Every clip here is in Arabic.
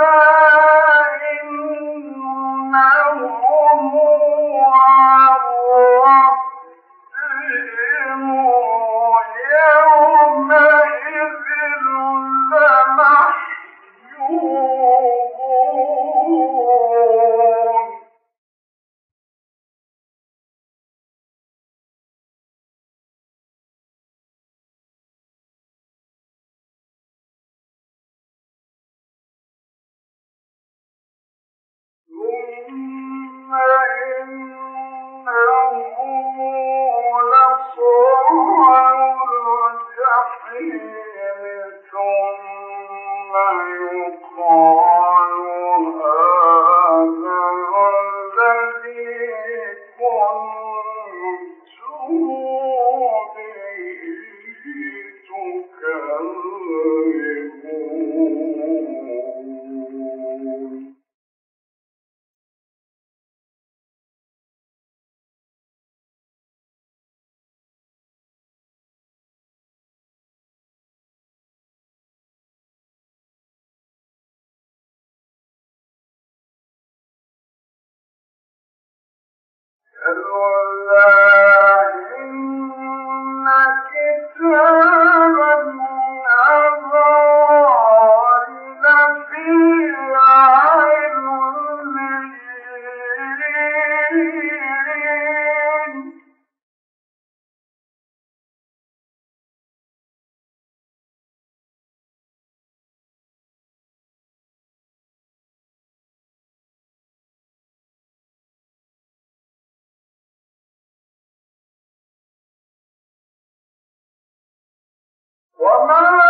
Christ. call الْعُلَّا وما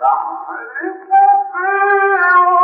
تحرق فيه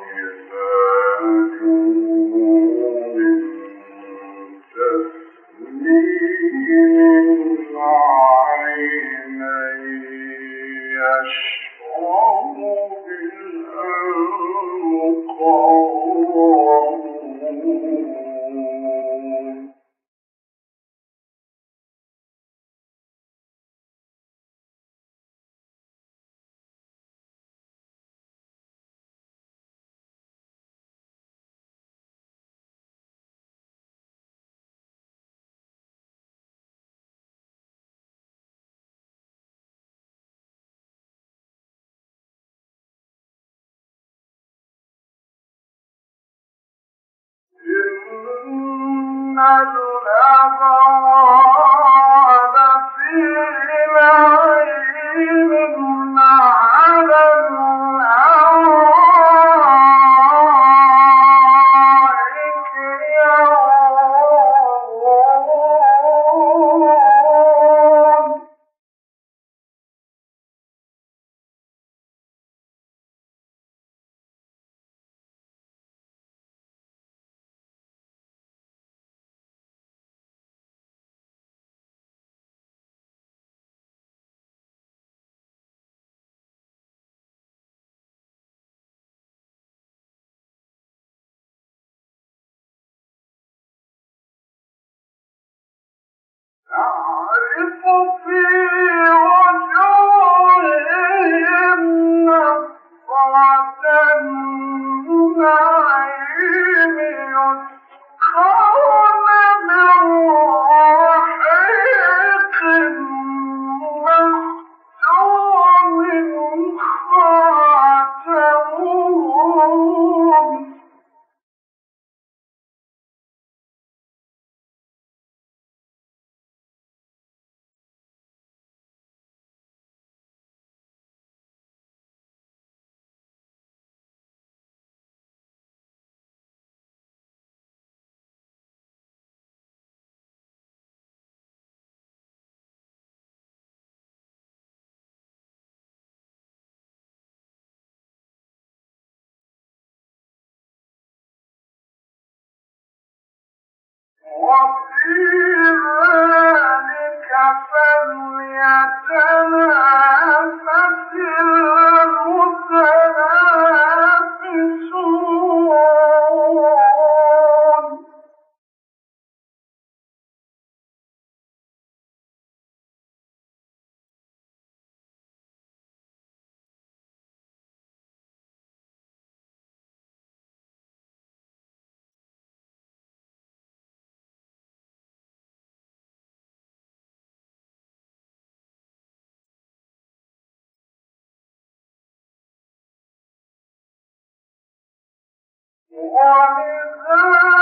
is إن الأبرار أعرف في وجهك فليتنافس المتنافسون. الذين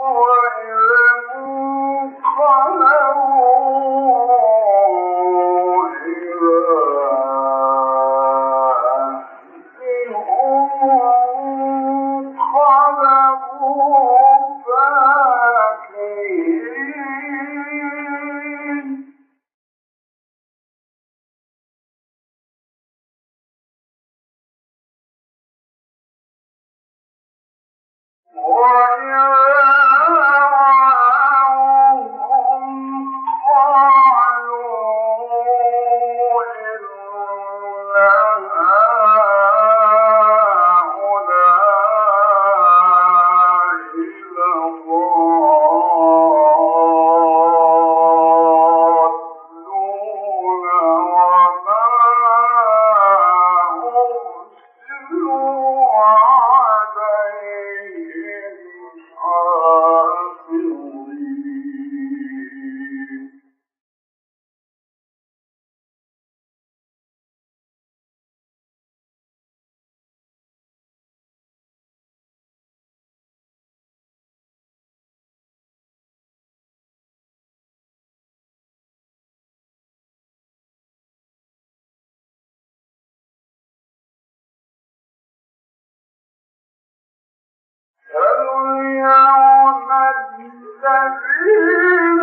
من الذين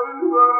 البرق